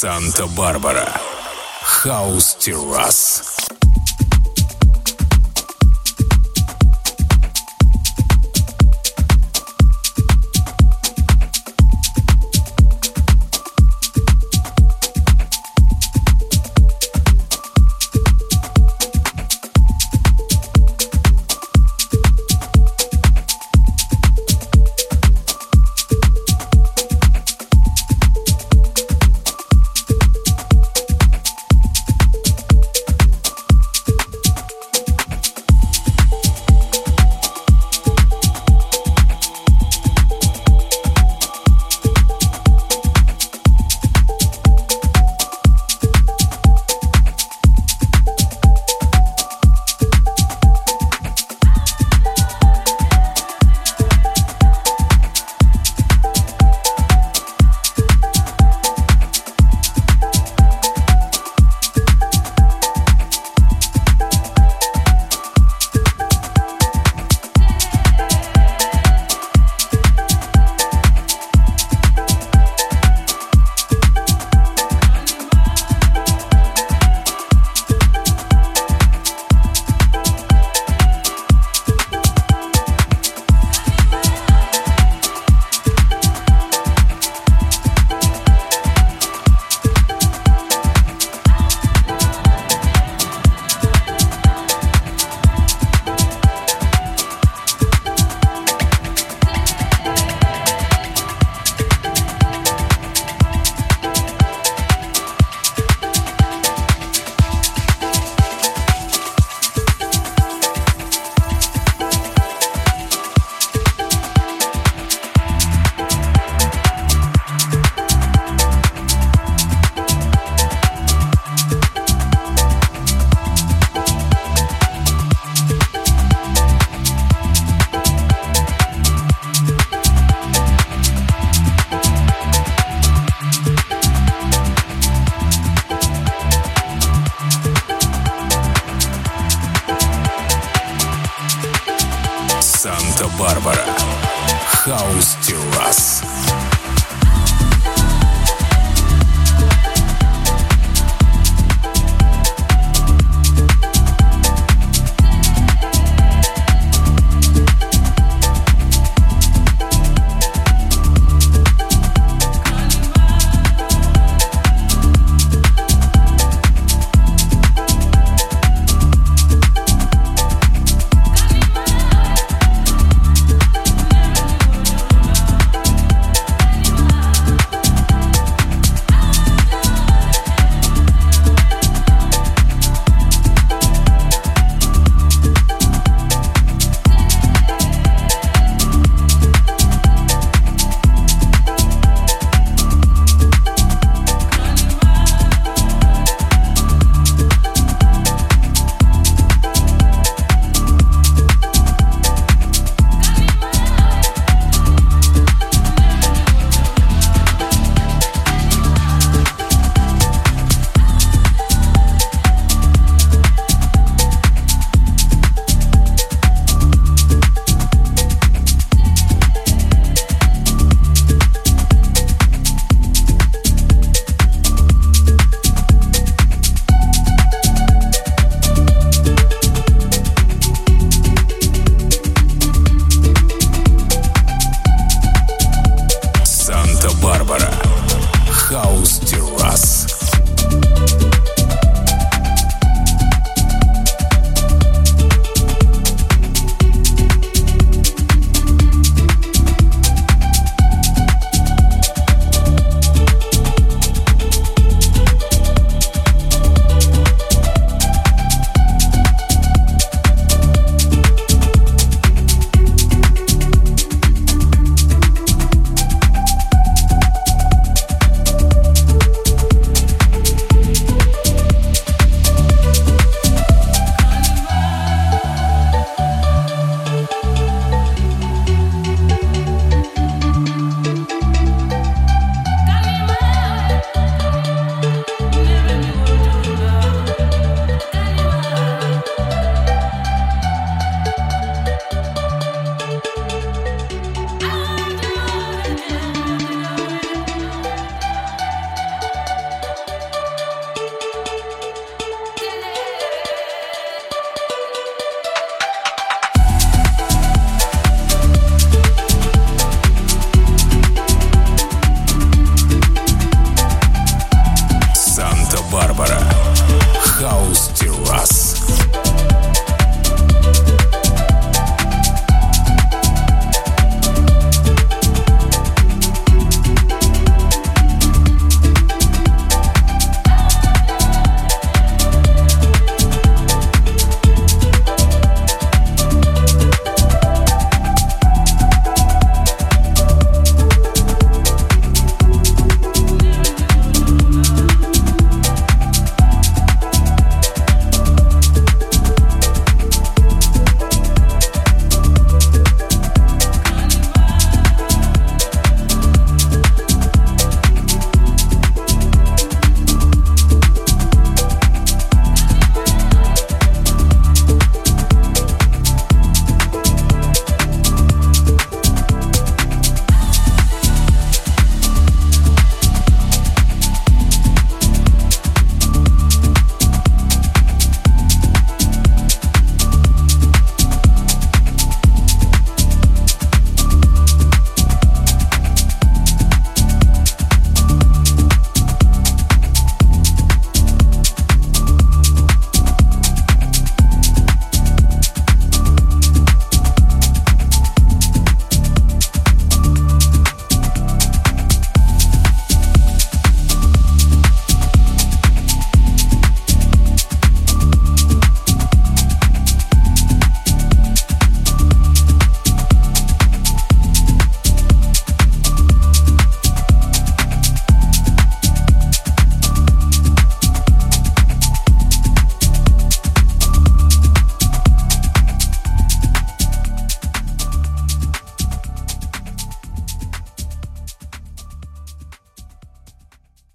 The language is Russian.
Санта-Барбара. Хаус Террас. Варвар.